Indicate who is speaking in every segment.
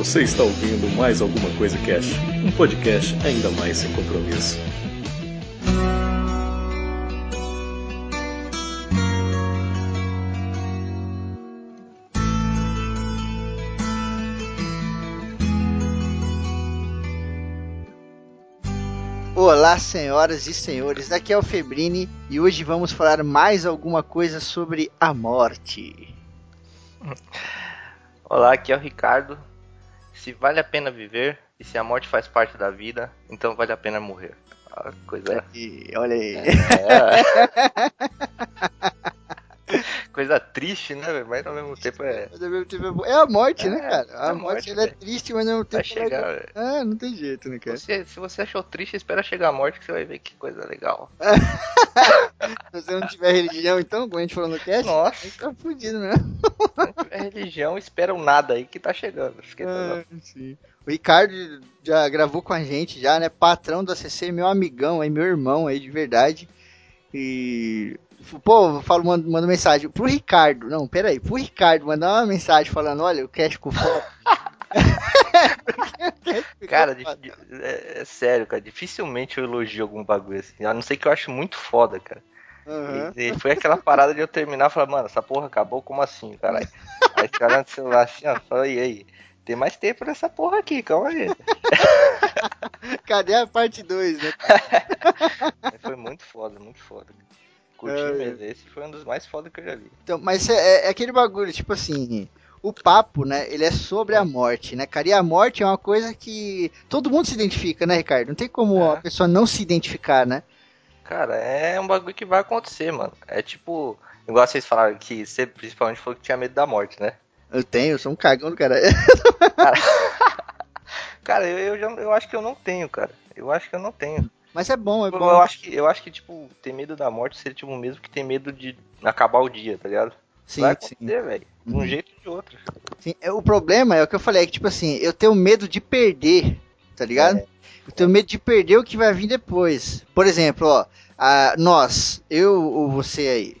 Speaker 1: Você está ouvindo mais alguma coisa Cash, um podcast ainda mais sem compromisso.
Speaker 2: Olá, senhoras e senhores, aqui é o Febrini e hoje vamos falar mais alguma coisa sobre a morte.
Speaker 3: Olá, aqui é o Ricardo. Se vale a pena viver e se a morte faz parte da vida, então vale a pena morrer. A coisa.
Speaker 2: E olha aí.
Speaker 3: É... coisa triste, né, velho? Mas ao mesmo tempo é.
Speaker 2: É... é a morte, né,
Speaker 3: É,
Speaker 2: cara?
Speaker 3: é
Speaker 2: A
Speaker 3: a
Speaker 2: morte,
Speaker 3: morte,
Speaker 2: é triste, mas ao mesmo
Speaker 3: Vai
Speaker 2: tempo.
Speaker 3: chegar,
Speaker 2: é...
Speaker 3: velho.
Speaker 2: Ah, não tem jeito, né, cara?
Speaker 3: Se, se você achou triste, espera chegar a morte que você vai ver que coisa legal.
Speaker 2: Se você não tiver religião, então, como a gente falou no cast,
Speaker 3: Nossa.
Speaker 2: tá fudido mesmo.
Speaker 3: Se não tiver religião, espera um nada aí que tá chegando.
Speaker 2: Ah, sim. O Ricardo já gravou com a gente, já, né? Patrão do ACC, meu amigão aí, meu irmão aí, de verdade. E. Pô, eu falo, mando, mando mensagem pro Ricardo. Não, peraí, pro Ricardo mandar uma mensagem falando: olha, o cash com foto.
Speaker 3: Cara, é, é sério, cara. Dificilmente eu elogio algum bagulho assim. A não ser que eu acho muito foda, cara.
Speaker 2: Aham.
Speaker 3: E, e foi aquela parada de eu terminar e falar, mano, essa porra acabou, como assim, caralho? Aí o cara no celular assim, ó, fala, e aí? Tem mais tempo nessa porra aqui, calma aí.
Speaker 2: Cadê a parte 2, né?
Speaker 3: Foi muito foda, muito foda. Curti
Speaker 2: É,
Speaker 3: mesmo. Esse foi um dos mais foda que eu já vi.
Speaker 2: Então, mas é, é aquele bagulho, tipo assim, o papo, né, ele é sobre a morte, né, cara? E a morte é uma coisa que todo mundo se identifica, né, Ricardo? Não tem como
Speaker 3: É.
Speaker 2: a pessoa não se identificar, né?
Speaker 3: Cara, é um bagulho que vai acontecer, mano. É tipo, igual vocês falaram que você principalmente falou que tinha medo da morte, né?
Speaker 2: Eu tenho, eu sou um cagão do cara.
Speaker 3: Cara, eu, eu, já, eu acho que eu não tenho, cara. Eu acho que eu não tenho.
Speaker 2: Mas é bom, é bom.
Speaker 3: eu acho que, eu acho que, tipo, ter medo da morte seria tipo o mesmo que ter medo de acabar o dia, tá ligado?
Speaker 2: Sim,
Speaker 3: vai
Speaker 2: sim,
Speaker 3: acontecer, velho. De um
Speaker 2: Uhum.
Speaker 3: jeito ou de outro.
Speaker 2: sim. É, O problema é o que eu falei, é que, tipo assim, eu tenho medo de perder, tá ligado?
Speaker 3: É.
Speaker 2: Eu tenho medo de perder o que vai vir depois. Por exemplo, ó, a- nós, eu ou você aí,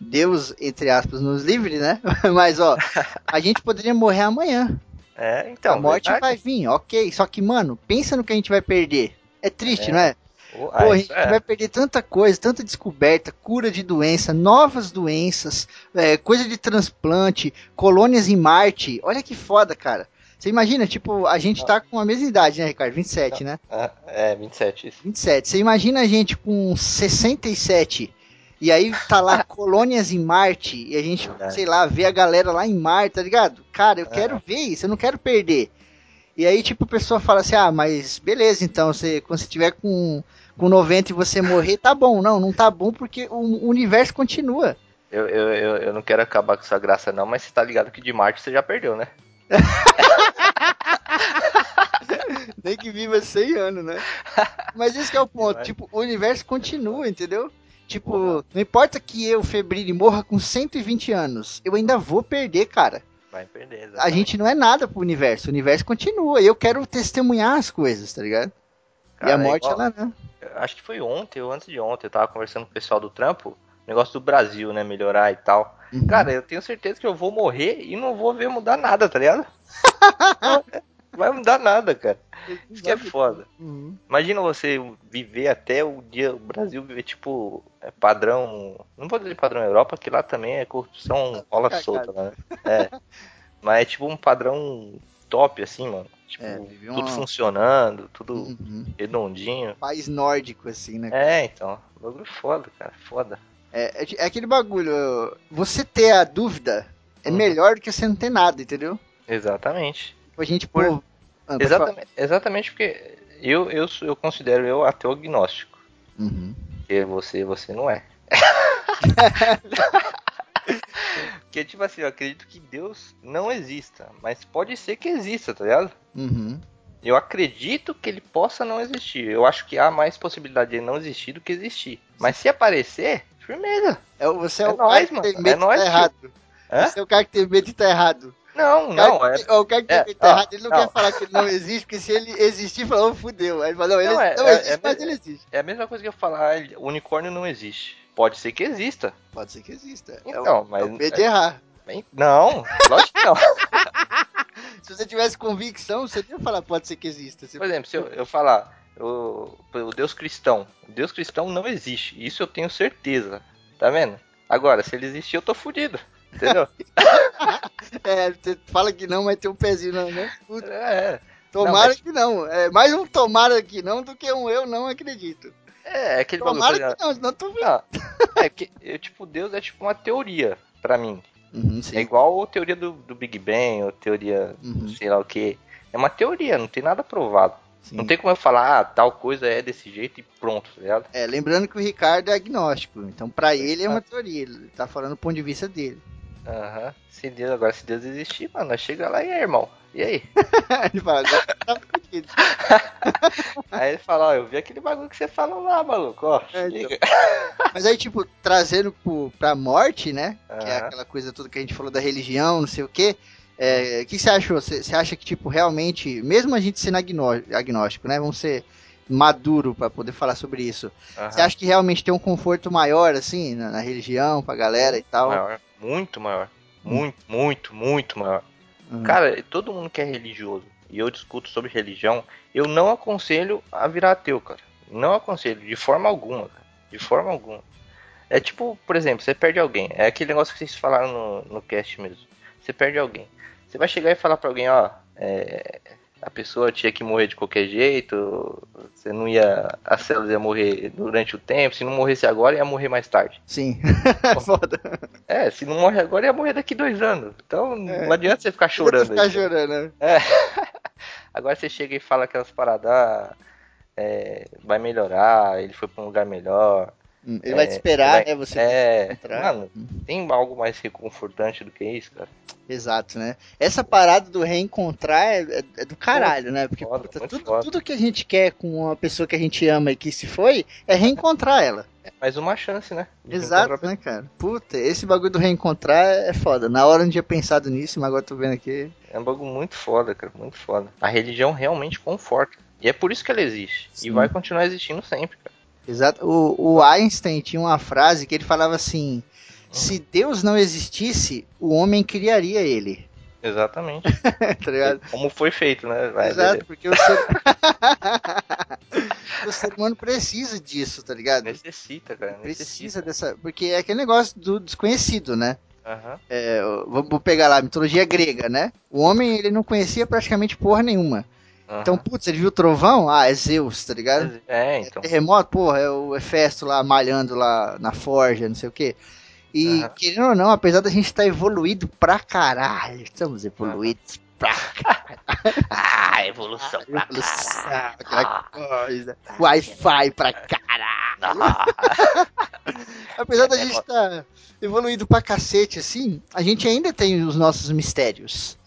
Speaker 2: Deus, entre aspas, nos livre, né? Mas, ó, a gente poderia morrer amanhã.
Speaker 3: É, então.
Speaker 2: a morte
Speaker 3: verdade.
Speaker 2: vai vir, ok. Só que, mano, pensa no que a gente vai perder. É triste,
Speaker 3: É.
Speaker 2: não é?
Speaker 3: Pô,
Speaker 2: Pô,
Speaker 3: ah,
Speaker 2: a gente
Speaker 3: é.
Speaker 2: vai perder tanta coisa, tanta descoberta, cura de doença, novas doenças, é, coisa de transplante, colônias em Marte. Olha que foda, cara. Você imagina, tipo, a gente tá com a mesma idade, né, Ricardo? 27, né?
Speaker 3: Ah, é, 27, isso.
Speaker 2: 27. Você imagina a gente com 67 e aí tá lá colônias em Marte e a gente,
Speaker 3: Verdade.
Speaker 2: sei lá, vê a galera lá em Marte, tá ligado? Cara, eu
Speaker 3: É.
Speaker 2: quero ver isso, eu não quero perder. E aí, tipo, a pessoa fala assim: ah, mas beleza, então, você, quando você tiver com, com 90 e você morrer, tá bom. Não, não tá bom porque o, universo continua.
Speaker 3: Eu, eu, eu, eu não quero acabar com sua graça, não, mas você tá ligado que de Marte você já perdeu, né?
Speaker 2: Nem que viva 100 anos, né? Mas esse que é o ponto. Tipo, o universo continua, entendeu? Tipo, não importa que eu, Febrini, morra com 120 anos, eu ainda vou perder, cara.
Speaker 3: Vai perder,
Speaker 2: A
Speaker 3: exatamente.
Speaker 2: gente não é nada pro universo, o universo continua. E eu quero testemunhar as coisas, tá ligado?
Speaker 3: Cara,
Speaker 2: e a
Speaker 3: é
Speaker 2: morte,
Speaker 3: igual-
Speaker 2: ela não.
Speaker 3: Eu Acho que foi ontem ou antes de ontem, eu tava conversando com o pessoal do trampo, negócio do Brasil, né, melhorar e tal.
Speaker 2: Uhum.
Speaker 3: Cara, eu tenho certeza que eu vou morrer e não vou ver mudar nada, tá ligado? Não Vai mudar nada, cara. Isso que é foda.
Speaker 2: Uhum.
Speaker 3: Imagina você viver até o dia, o Brasil viver tipo é, padrão, não vou dizer padrão Europa, que lá também é corrupção rola solta, né? É. Mas é tipo um padrão top, assim, mano. Tipo,
Speaker 2: É, vive
Speaker 3: tudo
Speaker 2: uma-
Speaker 3: funcionando, tudo
Speaker 2: Uhum.
Speaker 3: redondinho.
Speaker 2: País nórdico, assim, né?
Speaker 3: É, então. Bagulho foda, cara. Foda.
Speaker 2: É, é, é aquele bagulho. Você ter a dúvida é
Speaker 3: Uhum.
Speaker 2: melhor do que você não ter nada, entendeu?
Speaker 3: Exatamente.
Speaker 2: A gente,
Speaker 3: Por-
Speaker 2: pô. Ah.
Speaker 3: Exatamente, exatamente porque eu, eu, eu considero eu ateu agnóstico.
Speaker 2: Uhum.
Speaker 3: Porque você, você não é. Porque, tipo assim, eu acredito que Deus não exista. Mas pode ser que exista, tá ligado?
Speaker 2: Uhum.
Speaker 3: Eu acredito que ele possa não existir. Eu acho que há mais possibilidade de ele não existir do que existir. Mas se aparecer, firmeza.
Speaker 2: É, você é,
Speaker 3: É
Speaker 2: o
Speaker 3: nóis,
Speaker 2: cara que
Speaker 3: mano.
Speaker 2: tem
Speaker 3: É
Speaker 2: medo de
Speaker 3: nóis,
Speaker 2: tá errado.
Speaker 3: Hã?
Speaker 2: Você é o cara que tem medo de estar errado.
Speaker 3: Não,
Speaker 2: cara
Speaker 3: não, é.
Speaker 2: o cara que
Speaker 3: é, ó,
Speaker 2: errado, ele não,
Speaker 3: não.
Speaker 2: quer falar que ele não existe, porque se ele existir, fala, oh, fudeu. Aí ele fala, não, ele
Speaker 3: Não,
Speaker 2: não,
Speaker 3: é-
Speaker 2: existe,
Speaker 3: é- é
Speaker 2: mas ele existe.
Speaker 3: É a mesma coisa que eu falar, ah, o unicórnio não existe. Pode ser que exista.
Speaker 2: Pode ser que exista. é
Speaker 3: Então, mas-
Speaker 2: é o medo de errar.
Speaker 3: Bem, Não, lógico que não.
Speaker 2: Se você tivesse convicção, você ia falar, pode ser que exista. Você...
Speaker 3: Por exemplo, se eu, eu falar, o, o Deus cristão, o Deus cristão não existe. Isso eu tenho certeza. Tá vendo? Agora, se ele existir, eu tô fudido. Entendeu?
Speaker 2: é, você fala que não, mas tem um pezinho não, né?
Speaker 3: É.
Speaker 2: Tomara não, mas... que não. É mais um tomara que não do que um eu não acredito.
Speaker 3: É, é aquele
Speaker 2: Tomara bagulho, que não, senão tô vendo.
Speaker 3: Não, é que, eu, tipo, Deus é tipo uma teoria pra mim.
Speaker 2: Uhum,
Speaker 3: é igual a teoria do, do Big Bang, ou teoria, uhum. sei lá o que. É uma teoria, não tem nada provado. Sim. Não tem como eu falar, ah, tal coisa é desse jeito e pronto, tá ligado?
Speaker 2: É, lembrando que o Ricardo é agnóstico, então para ele é uma teoria, ele tá falando do ponto de vista dele.
Speaker 3: Aham. Uhum. Se Deus, agora se Deus existir, mano, chega lá e aí, irmão. E aí?
Speaker 2: ele fala, agora tá fudido.
Speaker 3: aí ele fala, ó, eu vi aquele bagulho que você falou lá, maluco, ó. É, então.
Speaker 2: Mas aí, tipo, trazendo pro, pra morte, né? Uhum. Que é aquela coisa toda que a gente falou da religião, não sei o quê. É, o que você achou? Você acha que, tipo, realmente, mesmo a gente sendo agnóstico, né? Vamos ser maduro para poder falar sobre isso. Você acha que realmente tem um conforto maior, assim, na, na religião, pra galera e tal?
Speaker 3: Maior, muito maior. Muito, hum. muito, muito maior. Uhum. Cara, todo mundo que é religioso, e eu discuto sobre religião, eu não aconselho a virar ateu, cara. Não aconselho, de forma alguma, cara. De forma alguma. É tipo, por exemplo, você perde alguém. É aquele negócio que vocês falaram no, no cast mesmo. Você perde alguém. Você vai chegar e falar pra alguém, ó, é, a pessoa tinha que morrer de qualquer jeito, você não ia. As células iam morrer durante o tempo, se não morresse agora, ia morrer mais tarde.
Speaker 2: Sim. Foda.
Speaker 3: É, se não morre agora, ia morrer daqui dois anos. Então é. não adianta você ficar chorando.
Speaker 2: Ficar aí. chorando, né?
Speaker 3: É. Agora você chega e fala aquelas paradas, ah, é, vai melhorar, ele foi pra um lugar melhor.
Speaker 2: Ele é, vai te esperar,
Speaker 3: vai,
Speaker 2: né? Você
Speaker 3: é, mano, tem algo mais reconfortante do que isso, cara?
Speaker 2: Exato, né? Essa parada do reencontrar é, é, é do caralho, né? Porque foda, puta, tudo, tudo, que a gente quer com uma pessoa que a gente ama e que se foi é reencontrar ela.
Speaker 3: É mais uma chance, né?
Speaker 2: Exato, né, cara? Puta, esse bagulho do reencontrar é foda. Na hora eu não tinha pensado nisso, mas agora tô vendo aqui.
Speaker 3: É um bagulho muito foda, cara, muito foda. A religião realmente conforta. E é por isso que ela existe. Sim. E vai continuar existindo sempre, cara.
Speaker 2: Exato. O, o Einstein tinha uma frase que ele falava assim: se Deus não existisse, o homem criaria ele.
Speaker 3: Exatamente.
Speaker 2: tá?
Speaker 3: Como foi feito, né?
Speaker 2: Vai, Exato, porque o ser... o ser humano precisa disso, tá ligado?
Speaker 3: Necessita, cara.
Speaker 2: Necessita. Precisa dessa. Porque é aquele negócio do desconhecido, né?
Speaker 3: Uhum.
Speaker 2: É, vamos pegar lá a mitologia grega, né? O homem ele não conhecia praticamente porra nenhuma. Uhum. Então, putz, ele viu o trovão? Ah, é Zeus, tá ligado?
Speaker 3: É, então. É
Speaker 2: terremoto, porra, é o Hefesto lá malhando lá na forja, não sei o quê. E, uhum. querendo ou não, apesar da gente estar tá evoluído pra caralho, estamos evoluídos uhum. pra caralho.
Speaker 3: ah, evolução pra evolução,
Speaker 2: caralho. coisa. Wi-Fi pra caralho. apesar da gente estar tá evoluído pra cacete, assim, a gente ainda tem os nossos mistérios.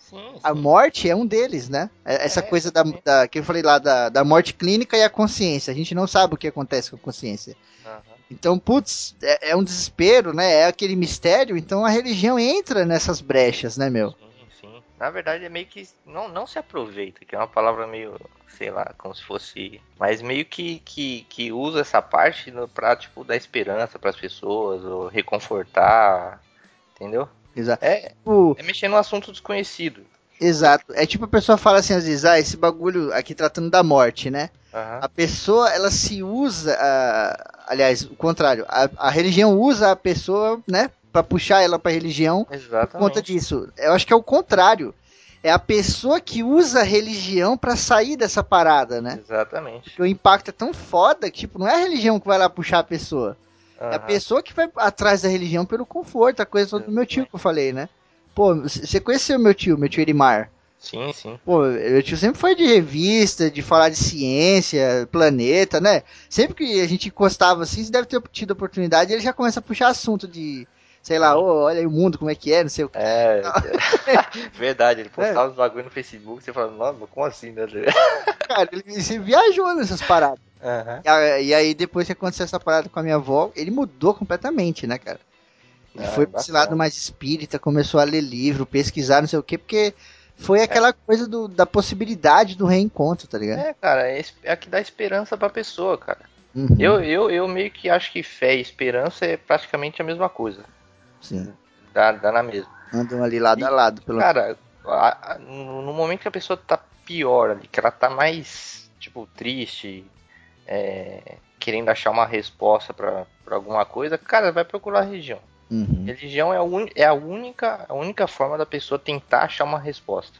Speaker 2: A morte é um deles, né? É, essa é, coisa da, da, que eu falei lá da, da morte clínica e a consciência. A gente não sabe o que acontece com a consciência. Uhum. Então, putz, é, é, um desespero, né? É aquele mistério. Então a religião entra nessas brechas, né, meu?
Speaker 3: Sim, sim. Na verdade é meio que não, não se aproveita, que é uma palavra meio, sei lá, como se fosse, mas meio que que, que usa essa parte no, pra tipo dar esperança para as pessoas ou reconfortar, entendeu?
Speaker 2: Exato.
Speaker 3: É, tipo, é mexer num assunto desconhecido.
Speaker 2: Exato. É tipo a pessoa fala assim às vezes, ah, esse bagulho aqui tratando da morte, né?
Speaker 3: Uhum.
Speaker 2: A pessoa, ela se usa, uh, aliás, o contrário, a, a, religião usa a pessoa, né, para puxar ela para religião
Speaker 3: Exatamente.
Speaker 2: por conta disso. Eu acho que é o contrário. É a pessoa que usa a religião para sair dessa parada, né?
Speaker 3: Exatamente.
Speaker 2: Porque o impacto é tão foda que, tipo, não é a religião que vai lá puxar a pessoa. Uhum. É a pessoa que vai atrás da religião pelo conforto, a coisa do meu tio que eu falei, né? Pô, você conheceu meu tio, meu tio Erimar?
Speaker 3: Sim, sim.
Speaker 2: Pô, meu tio sempre foi de revista, de falar de ciência, planeta, né? Sempre que a gente encostava assim, você deve ter tido oportunidade, ele já começa a puxar assunto de, sei lá, oh, olha aí o mundo, como é que é, não sei o que.
Speaker 3: É, verdade, ele postava é. os bagulho no Facebook, você fala, nossa, como assim, né?
Speaker 2: Cara, ele, ele viajou nessas paradas.
Speaker 3: Uhum.
Speaker 2: E, aí, depois que aconteceu essa parada com a minha avó, ele mudou completamente, né, cara? Ele é, foi pra esse lado mais espírita, começou a ler livro, pesquisar, não sei o quê, porque foi é. aquela é. coisa do, da possibilidade do reencontro, tá ligado?
Speaker 3: É, cara, é, é a que dá esperança pra pessoa, cara. Uhum. Eu, eu, eu meio que acho que fé e esperança é praticamente a mesma coisa.
Speaker 2: Sim.
Speaker 3: Dá, dá na mesma.
Speaker 2: Andam ali lado e, a lado,
Speaker 3: pelo Cara, no momento que a pessoa tá pior ali, que ela tá mais, tipo, triste, é, querendo achar uma resposta para alguma coisa, cara, vai procurar religião. Uhum. Religião é a, un, é a única a única forma da pessoa tentar achar uma resposta.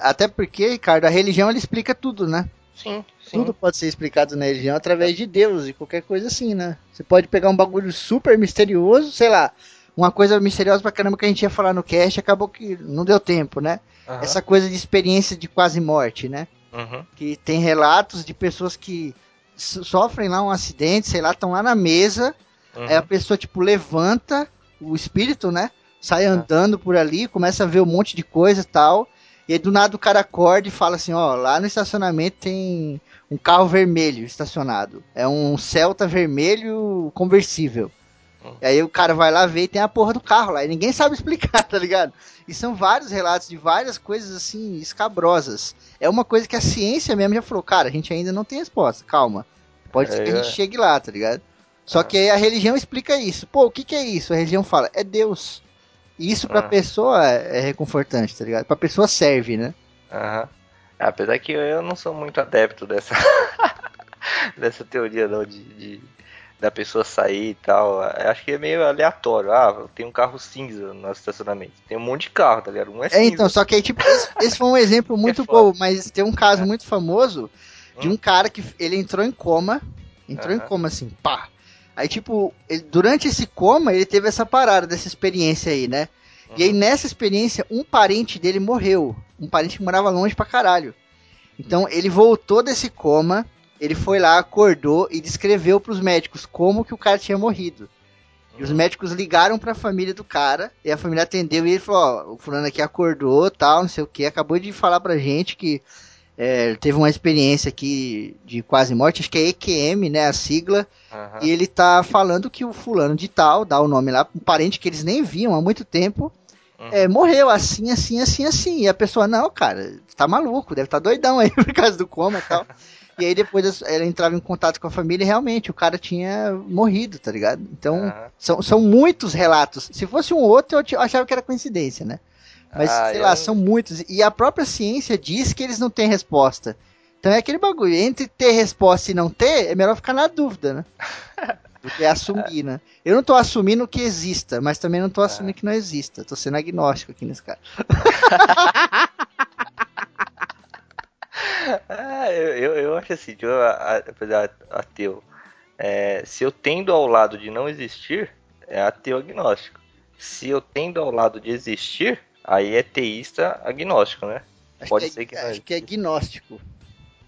Speaker 2: Até porque, Ricardo, a religião ela explica tudo, né?
Speaker 3: Sim, sim.
Speaker 2: Tudo pode ser explicado na religião através de Deus e qualquer coisa assim, né? Você pode pegar um bagulho super misterioso, sei lá, uma coisa misteriosa pra caramba que a gente ia falar no cast, acabou que não deu tempo, né? Uhum. Essa coisa de experiência de quase morte, né? Uhum. Que tem relatos de pessoas que sofrem lá um acidente, sei lá, estão lá na mesa, uhum. aí a pessoa, tipo, levanta o espírito, né? Sai andando por ali, começa a ver um monte de coisa e tal. E aí do nada o cara acorda e fala assim, ó, lá no estacionamento tem um carro vermelho estacionado. É um Celta vermelho conversível. Hum. E aí o cara vai lá ver e tem a porra do carro lá. E ninguém sabe explicar, tá ligado? E são vários relatos de várias coisas assim, escabrosas. É uma coisa que a ciência mesmo já falou, cara, a gente ainda não tem resposta, calma. Pode é, ser que a gente é. chegue lá, tá ligado? Só que aí a religião explica isso. Pô, o que, que é isso? A religião fala, é Deus. E isso pra ah. pessoa é, é reconfortante, tá ligado? Pra pessoa serve, né?
Speaker 3: Aham. Apesar que eu não sou muito adepto dessa, dessa teoria não, de, de, da pessoa sair e tal. Eu acho que é meio aleatório. Ah, tem um carro cinza no estacionamento. Tem um monte de carro, tá ligado? Um
Speaker 2: é, é então, só que aí, tipo, esse, esse foi um exemplo muito é bom, mas tem um caso é. muito famoso de um hum. cara que ele entrou em coma. Entrou em coma assim, pá. Aí, tipo, ele, durante esse coma, ele teve essa parada, dessa experiência aí, né? Uhum. E aí, nessa experiência, um parente dele morreu. Um parente que morava longe pra caralho. Então, ele voltou desse coma, ele foi lá, acordou e descreveu pros médicos como que o cara tinha morrido. E os uhum. médicos ligaram pra família do cara, e a família atendeu e ele falou, ó, o fulano aqui acordou, tal, não sei o que, acabou de falar pra gente que é, teve uma experiência aqui de quase morte, acho que é EQM, né, a sigla, uhum. e ele tá falando que o fulano de tal, dá o nome lá, um parente que eles nem viam há muito tempo, uhum. é, morreu assim, assim, assim, assim, e a pessoa, não, cara, tá maluco, deve estar tá doidão aí por causa do coma e tal. E aí depois ela entrava em contato com a família e realmente o cara tinha morrido, tá ligado? Então, são, são muitos relatos. Se fosse um outro, eu achava que era coincidência, né? Mas, ah, sei lá, são muitos. E a própria ciência diz que eles não têm resposta. Então é aquele bagulho. Entre ter resposta e não ter, é melhor ficar na dúvida, né? Do que assumir, né? Eu não tô assumindo que exista, mas também não tô assumindo que não exista. Tô sendo agnóstico aqui nesse cara.
Speaker 3: ah, eu, eu, acho assim, eu, apesar ateu, é, se eu tendo ao lado de não existir, é ateu agnóstico. Se eu tendo ao lado de existir, Aí é teísta agnóstico, né?
Speaker 2: Acho Pode que é, ser que Acho que é agnóstico.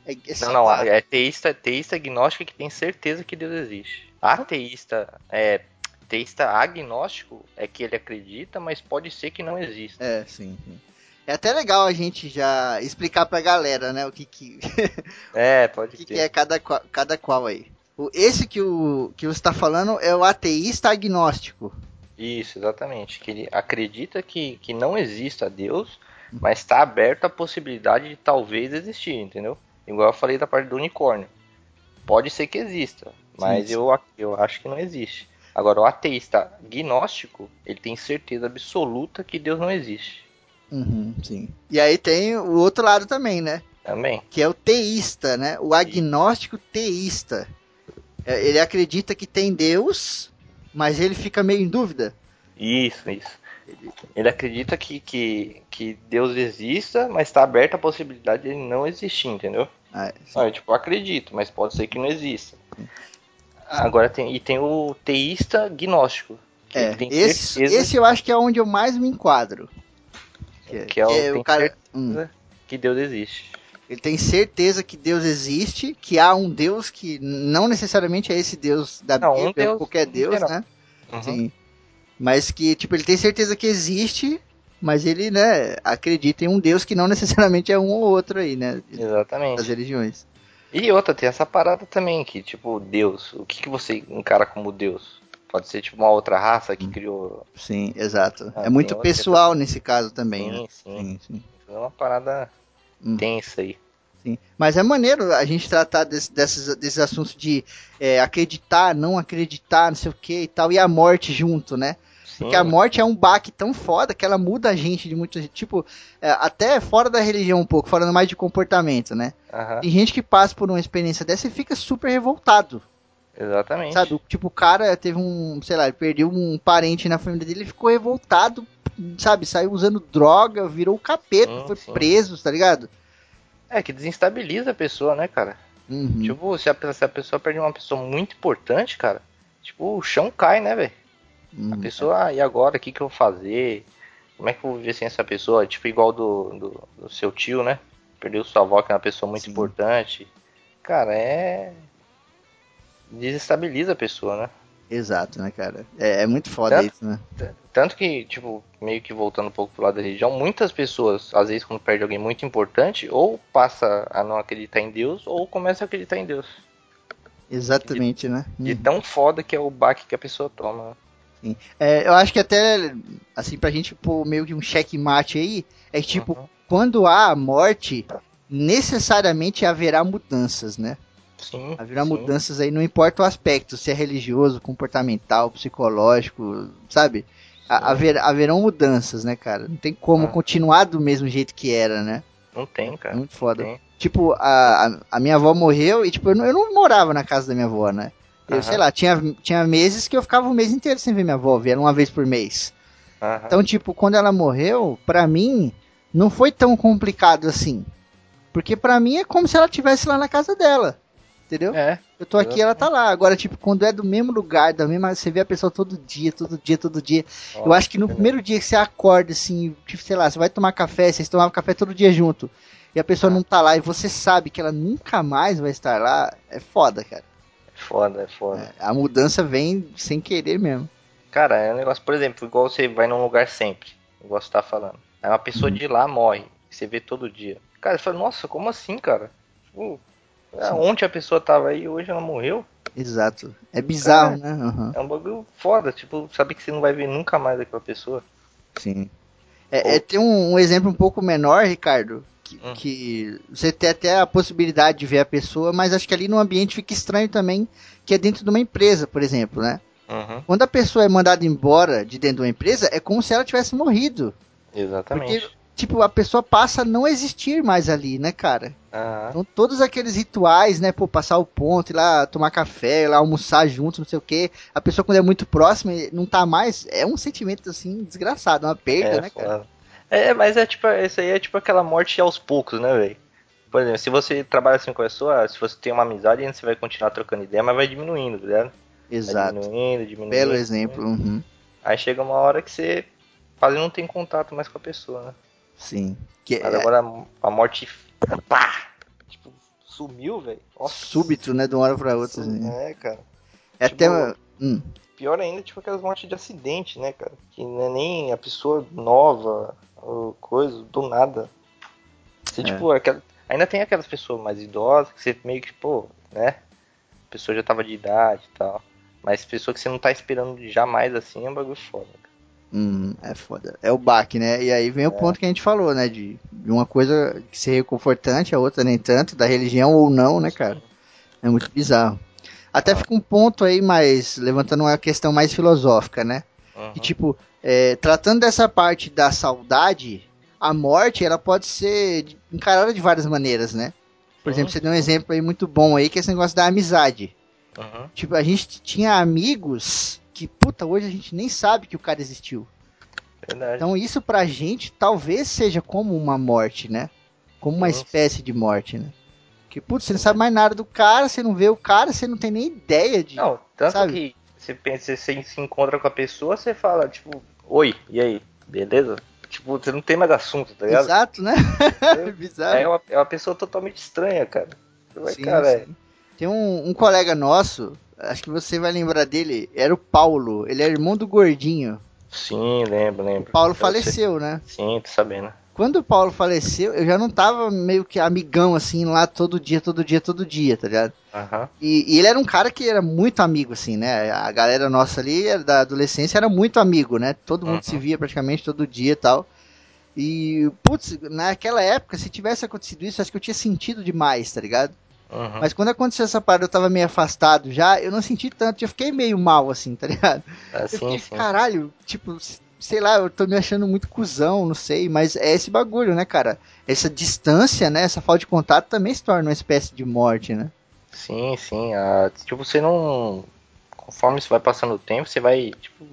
Speaker 3: É, é não, não, é teísta, teísta agnóstico que tem certeza que Deus existe. Ateísta é teísta agnóstico é que ele acredita, mas pode ser que não exista.
Speaker 2: É, sim, sim. É até legal a gente já explicar pra galera, né, o que que
Speaker 3: É, pode
Speaker 2: o que, que é cada cada qual aí. O, esse que o que você está falando é o ateísta agnóstico.
Speaker 3: Isso, exatamente. Que ele acredita que, que não exista Deus, mas está aberto à possibilidade de talvez existir, entendeu? Igual eu falei da parte do unicórnio. Pode ser que exista, mas sim. Eu, eu acho que não existe. Agora, o ateísta gnóstico, ele tem certeza absoluta que Deus não existe.
Speaker 2: Uhum, sim. E aí tem o outro lado também, né?
Speaker 3: Também.
Speaker 2: Que é o teísta, né? O agnóstico teísta. É, ele acredita que tem Deus, mas ele fica meio em dúvida.
Speaker 3: Isso, isso. Ele acredita que, que, que Deus exista, mas está aberta a possibilidade de ele não existir, entendeu? Ah, não, eu, tipo, acredito, mas pode ser que não exista. Agora tem, e tem o teísta gnóstico.
Speaker 2: é, esse, esse eu acho que é onde eu mais me enquadro.
Speaker 3: Que, é, que é que é o cara... Hum. que Deus existe.
Speaker 2: Ele tem certeza que Deus existe, que há um Deus que não necessariamente é esse Deus da não, Bíblia, um Deus, qualquer Deus, né? Uhum. Sim. Mas que, tipo, ele tem certeza que existe, mas ele, né, acredita em um Deus que não necessariamente é um ou outro aí, né?
Speaker 3: Exatamente.
Speaker 2: Das religiões.
Speaker 3: E outra, tem essa parada também, que, tipo, Deus, o que, que você encara como Deus? Pode ser, tipo, uma outra raça que criou...
Speaker 2: Sim, exato. Ah, é muito pessoal nesse caso também, sim,
Speaker 3: né? Sim, sim. sim. É uma parada hum. tensa aí.
Speaker 2: Sim. Mas é maneiro a gente tratar desse, desses, desses assuntos de é, acreditar, não acreditar, não sei o que e tal, e a morte junto, né? Sim. Porque a morte é um baque tão foda que ela muda a gente de muito. Tipo, é, até fora da religião um pouco, falando mais de comportamento, né? Uhum. Tem gente que passa por uma experiência dessa e fica super revoltado.
Speaker 3: Exatamente.
Speaker 2: Sabe? Tipo, o cara teve um, sei lá, ele perdeu um parente na família dele, ele ficou revoltado, sabe? Saiu usando droga, virou o capeta, hum, foi sim. preso, tá ligado?
Speaker 3: É, que desestabiliza a pessoa, né, cara? Uhum. Tipo, se a, se a pessoa perde uma pessoa muito importante, cara, tipo, o chão cai, né, velho? Uhum. A pessoa, ah, e agora? O que, que eu vou fazer? Como é que eu vou viver sem essa pessoa? Tipo, igual do, do, do seu tio, né? Perdeu sua avó, que é uma pessoa muito Sim. importante. Cara, é desestabiliza a pessoa, né?
Speaker 2: Exato, né, cara? É, é muito foda tanto, isso, né?
Speaker 3: Tanto que, tipo, meio que voltando um pouco pro lado da religião, muitas pessoas, às vezes, quando perde alguém muito importante, ou passa a não acreditar em Deus, ou começa a acreditar em Deus.
Speaker 2: Exatamente,
Speaker 3: de,
Speaker 2: né?
Speaker 3: De tão foda que é o baque que a pessoa toma. Né?
Speaker 2: Sim. É, eu acho que até, assim, pra gente pôr meio que um checkmate aí, é que, tipo, uhum. quando há morte, necessariamente haverá mudanças, né?
Speaker 3: Sim,
Speaker 2: haverá sim. mudanças aí, não importa o aspecto, se é religioso, comportamental, psicológico, sabe? Haver, haverão mudanças, né, cara? Não tem como ah. continuar do mesmo jeito que era, né?
Speaker 3: Não tem, cara.
Speaker 2: Muito foda. Tipo, a, a, minha avó morreu e, tipo, eu não, eu não morava na casa da minha avó, né? Eu, uhum. sei lá, tinha, tinha meses que eu ficava um mês inteiro sem ver minha avó, via uma vez por mês. Uhum. Então, tipo, quando ela morreu, pra mim, não foi tão complicado assim. Porque pra mim é como se ela estivesse lá na casa dela entendeu? É. Eu tô aqui, ela tá lá. Agora, tipo, quando é do mesmo lugar, da mesma, você vê a pessoa todo dia, todo dia, todo dia. Nossa, eu acho que no primeiro dia que você acorda, assim, tipo, sei lá, você vai tomar café, vocês tomavam café todo dia junto, e a pessoa ah. não tá lá, e você sabe que ela nunca mais vai estar lá, é foda, cara.
Speaker 3: É foda, é foda. É,
Speaker 2: a mudança vem sem querer mesmo.
Speaker 3: Cara, é um negócio, por exemplo, igual você vai num lugar sempre, igual você tá falando. Aí uma pessoa uhum. de lá morre, você vê todo dia. Cara, você fala, nossa, como assim, cara? Tipo, é, ontem a pessoa tava aí, hoje ela morreu.
Speaker 2: Exato. É bizarro, né?
Speaker 3: Uhum. É um bagulho foda, tipo, saber que você não vai ver nunca mais aquela pessoa.
Speaker 2: Sim. É, é tem um, um, exemplo um pouco menor, Ricardo, que, hum. que, você tem até a possibilidade de ver a pessoa, mas acho que ali no ambiente fica estranho também, que é dentro de uma empresa, por exemplo, né? Uhum. Quando a pessoa é mandada embora de dentro de uma empresa, é como se ela tivesse morrido.
Speaker 3: Exatamente. Porque
Speaker 2: tipo, a pessoa passa a não existir mais ali, né, cara? Uhum. Então, todos aqueles rituais, né, pô, passar o ponto, ir lá tomar café, ir lá almoçar junto, não sei o quê. A pessoa, quando é muito próxima, não tá mais. É um sentimento, assim, desgraçado, uma perda, é, né, cara?
Speaker 3: É, mas é tipo, isso aí é tipo aquela morte aos poucos, né, velho? Por exemplo, se você trabalha assim com a pessoa, se você tem uma amizade, você vai continuar trocando ideia, mas vai diminuindo, tá ligado?
Speaker 2: Exato.
Speaker 3: Vai diminuindo, diminuindo.
Speaker 2: Belo exemplo. Uhum.
Speaker 3: Aí chega uma hora que você quase não tem contato mais com a pessoa, né?
Speaker 2: Sim.
Speaker 3: Que Mas é... agora a morte. Pá! Tipo, sumiu, velho.
Speaker 2: Súbito, né? De uma hora pra outra. Assim.
Speaker 3: É, cara.
Speaker 2: É tipo, até. Hum.
Speaker 3: Pior ainda, tipo aquelas mortes de acidente, né, cara? Que não é nem a pessoa nova, ou coisa, do nada. Você, é. tipo, aquela... ainda tem aquelas pessoas mais idosas que você meio que, pô, né? A pessoa já tava de idade e tal. Mas pessoa que você não tá esperando jamais assim é um bagulho foda.
Speaker 2: Hum, é foda. É o baque, né? E aí vem o é. ponto que a gente falou, né? De, de uma coisa que seria reconfortante, a outra nem tanto, da religião ou não, né, cara? É muito bizarro. Até fica um ponto aí mais, levantando uma questão mais filosófica, né? Uhum. Que, tipo, é, tratando dessa parte da saudade, a morte, ela pode ser encarada de várias maneiras, né? Por uhum. exemplo, você deu um exemplo aí muito bom aí, que é esse negócio da amizade. Uhum. Tipo, a gente tinha amigos que, puta, hoje a gente nem sabe que o cara existiu. Verdade. Então isso pra gente talvez seja como uma morte, né? Como uma Nossa. espécie de morte, né? Que, putz, você não sabe mais nada do cara, você não vê o cara, você não tem nem ideia de.
Speaker 3: Não, tanto sabe? que você pensa, você se encontra com a pessoa, você fala, tipo, oi, e aí, beleza? Tipo, você não tem mais assunto, tá ligado?
Speaker 2: Exato, né? É, bizarro.
Speaker 3: É uma, é uma pessoa totalmente estranha, cara. Vai, sim, cara, sim. É...
Speaker 2: Tem um, um colega nosso, acho que você vai lembrar dele, era o Paulo. Ele é irmão do Gordinho.
Speaker 3: Sim, lembro, lembro.
Speaker 2: O Paulo eu faleceu, sei. né?
Speaker 3: Sim, tô sabendo.
Speaker 2: Quando o Paulo faleceu, eu já não tava meio que amigão, assim, lá todo dia, todo dia, todo dia, tá ligado? Uhum. E, e, ele era um cara que era muito amigo, assim, né? A galera nossa ali, da adolescência, era muito amigo, né? Todo mundo uhum. se via praticamente todo dia e tal. E, putz, naquela época, se tivesse acontecido isso, acho que eu tinha sentido demais, tá ligado? Uhum. Mas quando aconteceu essa parada, eu tava meio afastado já, eu não senti tanto, eu fiquei meio mal, assim, tá ligado?
Speaker 3: Ah, sim,
Speaker 2: fiquei,
Speaker 3: sim.
Speaker 2: caralho, tipo, sei lá, eu tô me achando muito cuzão, não sei, mas é esse bagulho, né, cara? Essa distância, né, essa falta de contato também se torna uma espécie de morte, né?
Speaker 3: Sim, sim. Ah, tipo, você não. Conforme você vai passando o tempo, você vai. Tipo,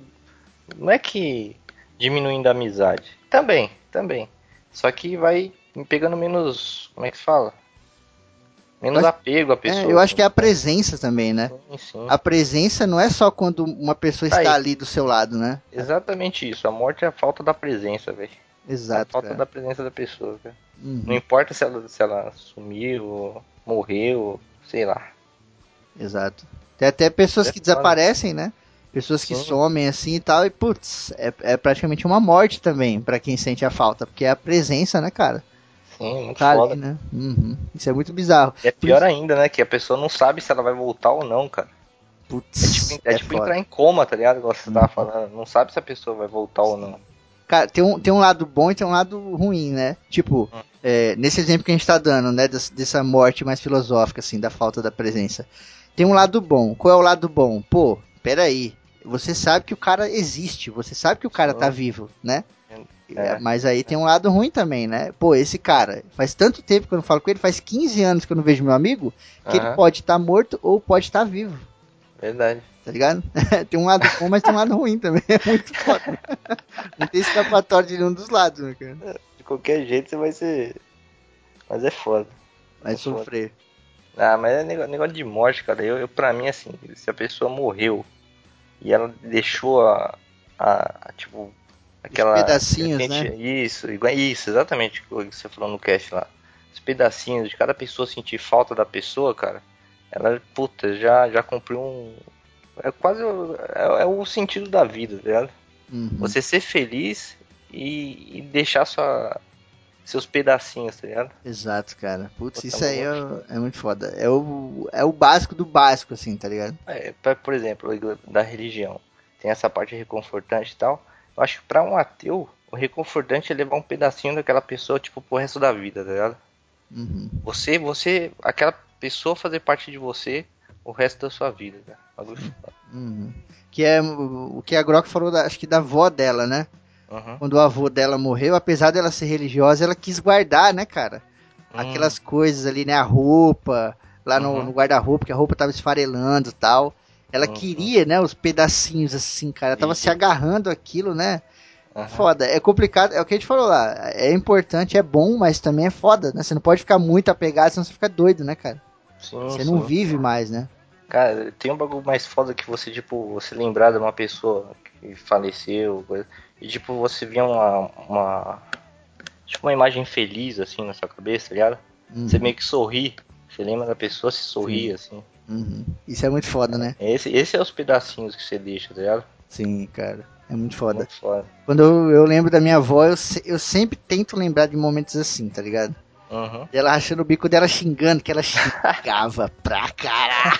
Speaker 3: não é que diminuindo a amizade. Também, também. Só que vai pegando menos. Como é que se fala? Menos acho, apego à pessoa.
Speaker 2: É, eu acho que é a presença também, né? Sim, sim. A presença não é só quando uma pessoa tá está aí. ali do seu lado, né?
Speaker 3: Exatamente isso. A morte é a falta da presença, velho.
Speaker 2: Exato.
Speaker 3: A falta
Speaker 2: cara.
Speaker 3: da presença da pessoa, cara. Uhum. Não importa se ela, se ela sumiu, morreu, sei lá.
Speaker 2: Exato. Tem até pessoas é que desaparecem, né? Pessoas que Sim. somem assim e tal, e putz, é, é praticamente uma morte também para quem sente a falta, porque é a presença, né, cara?
Speaker 3: Sim, muito tá foda. Ali,
Speaker 2: né? Uhum. Isso é muito bizarro.
Speaker 3: E é pior ainda, né? Que a pessoa não sabe se ela vai voltar ou não, cara.
Speaker 2: Putz,
Speaker 3: é tipo, é, é tipo entrar em coma, tá ligado? Igual você uhum. tava falando. Não sabe se a pessoa vai voltar ou não.
Speaker 2: Cara, tem um, tem um lado bom e tem um lado ruim, né? Tipo, hum. é, nesse exemplo que a gente tá dando, né? Dessa, dessa morte mais filosófica, assim, da falta da presença. Tem um lado bom. Qual é o lado bom? Pô, peraí. Você sabe que o cara existe, você sabe que o cara tá vivo, né? É. Mas aí tem um lado ruim também, né? Pô, esse cara, faz tanto tempo que eu não falo com ele, faz 15 anos que eu não vejo meu amigo, que ele pode estar tá morto ou pode estar tá vivo.
Speaker 3: Verdade.
Speaker 2: Tá ligado? tem um lado bom, mas tem um lado ruim também. É muito foda. não tem escapatório de nenhum dos lados, né, cara?
Speaker 3: De qualquer jeito você vai ser. Mas é foda.
Speaker 2: Vai é sofrer.
Speaker 3: Foda. Ah, mas é negócio de morte, cara. Eu, eu, pra mim, assim, se a pessoa morreu e ela deixou a, a, a tipo, aquela.
Speaker 2: Os pedacinhos, né?
Speaker 3: Isso, isso, exatamente o que você falou no cast lá. Os pedacinhos de cada pessoa sentir falta da pessoa, cara. Ela, puta, já, já cumpriu um. É quase. É, é o sentido da vida, tá ligado? Uhum. Você ser feliz e, e deixar sua, seus pedacinhos, tá ligado?
Speaker 2: Exato, cara. Putz, isso aí é, é, muito foda. É o, é o básico do básico, assim, tá ligado?
Speaker 3: É, por exemplo, da religião. Tem essa parte reconfortante e tal. Eu acho que pra um ateu, o reconfortante é levar um pedacinho daquela pessoa, tipo, pro resto da vida, tá ligado? Uhum. Você, você, aquela pessoa fazer parte de você o resto da sua vida, cara.
Speaker 2: Uhum. Que é o que a Grok falou, da, acho que da avó dela, né? Uhum. Quando o avô dela morreu, apesar dela ser religiosa, ela quis guardar, né, cara? Uhum. Aquelas coisas ali, né? A roupa, lá no, no guarda-roupa, que a roupa tava esfarelando e tal. Ela uhum. queria, né, os pedacinhos assim, cara. Ela tava Isso. se agarrando aquilo, né? Foda, é complicado, é o que a gente falou lá. É importante, é bom, mas também é foda, né? Você não pode ficar muito apegado, senão você fica doido, né, cara? Sim, você sim. não vive mais, né?
Speaker 3: Cara, tem um bagulho mais foda que você, tipo, você lembrar de uma pessoa que faleceu, coisa. E tipo, você via uma, uma. Tipo uma imagem feliz assim na sua cabeça, tá ligado? Uhum. Você meio que sorri. Você lembra da pessoa se sorri, assim.
Speaker 2: Uhum. Isso é muito foda, né?
Speaker 3: Esse, esse é os pedacinhos que você deixa, tá ligado?
Speaker 2: Sim, cara. É muito foda.
Speaker 3: Muito foda.
Speaker 2: Quando eu, eu lembro da minha avó, eu, eu sempre tento lembrar de momentos assim, tá ligado?
Speaker 3: Uhum.
Speaker 2: Ela rachando o bico dela xingando, que ela xingava pra caralho.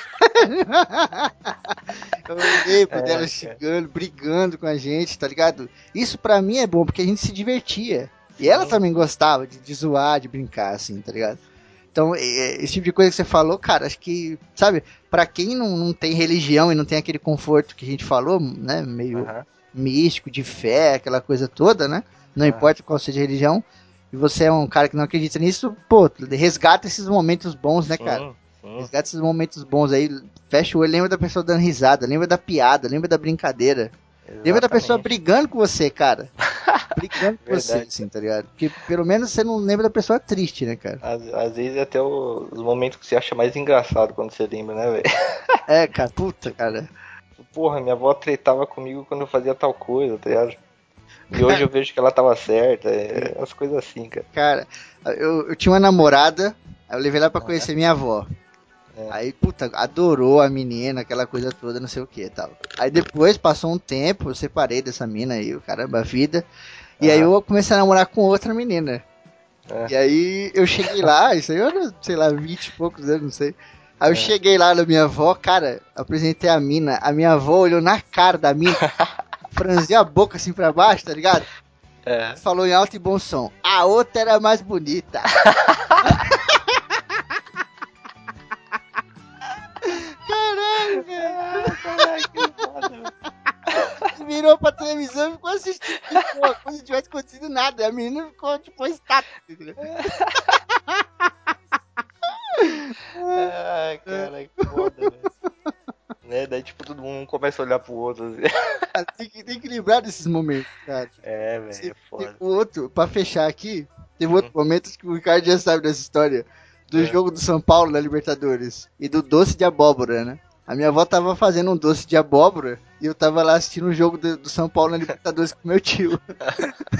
Speaker 2: eu lembro é, dela xingando, brigando com a gente, tá ligado? Isso pra mim é bom, porque a gente se divertia. E ela também gostava de, de zoar, de brincar, assim, tá ligado? Então, esse tipo de coisa que você falou, cara, acho que, sabe, para quem não, não tem religião e não tem aquele conforto que a gente falou, né, meio uhum. místico, de fé, aquela coisa toda, né? Não uhum. importa qual seja a religião, e você é um cara que não acredita nisso, pô, resgata esses momentos bons, né, cara? Sim. Resgata esses momentos bons aí, fecha o olho, lembra da pessoa dando risada, lembra da piada, lembra da brincadeira. Exatamente. Lembra da pessoa brigando com você, cara. Brigando com você, assim, tá ligado? Porque pelo menos você não lembra da pessoa triste, né, cara?
Speaker 3: Às, às vezes é até o, os momentos que você acha mais engraçado quando você lembra, né, velho?
Speaker 2: é, cara, puta, cara.
Speaker 3: Porra, minha avó tretava comigo quando eu fazia tal coisa, tá ligado? E hoje eu vejo que ela tava certa, é, as coisas assim, cara.
Speaker 2: Cara, eu, eu tinha uma namorada, eu levei lá pra conhecer minha avó. É. Aí, puta, adorou a menina, aquela coisa toda, não sei o que tal. Aí depois, passou um tempo, eu separei dessa mina aí, o caramba, a vida. E aí eu comecei a namorar com outra menina. É. E aí eu cheguei lá, isso aí eu era, sei lá, 20 e poucos anos, não sei. Aí eu é. cheguei lá na minha avó, cara, apresentei a mina, a minha avó olhou na cara da mina. franziu a boca assim pra baixo, tá ligado? É. Falou em alto e bom som. A outra era mais bonita. virou pra televisão e ficou assistindo como se tivesse acontecido nada. A menina ficou tipo estátua.
Speaker 3: Ai, cara, que foda, velho. Né? Daí, tipo, todo mundo começa a olhar pro outro. Assim.
Speaker 2: tem, que, tem que lembrar desses momentos, cara.
Speaker 3: É, velho, é foda.
Speaker 2: O outro, pra fechar aqui, teve outro hum. momento que o Ricardo já sabe dessa história. Do é. jogo do São Paulo na Libertadores. E do doce de abóbora, né? A minha avó tava fazendo um doce de abóbora e eu tava lá assistindo o um jogo do, do, São Paulo na Libertadores com meu tio.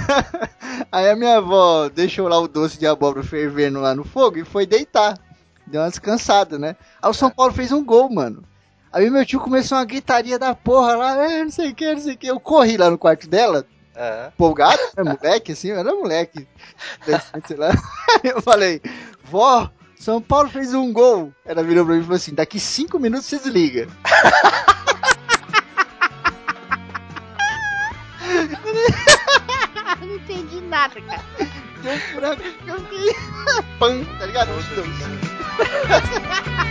Speaker 2: Aí a minha avó deixou lá o doce de abóbora fervendo lá no fogo e foi deitar. Deu uma descansada, né? Aí o São. Paulo fez um gol, mano. Aí meu tio começou uma gritaria da porra lá, é, não sei o que, não sei o que. Eu corri lá no quarto dela, uhum. empolgado, né, moleque, assim, era moleque. Sei lá. Eu falei, vó, são Paulo fez um gol. Ela virou pra mim e falou assim: daqui cinco minutos você desliga.
Speaker 4: Nada, cara.
Speaker 2: Deu um que eu fiquei. Pam, tá ligado? Os dois.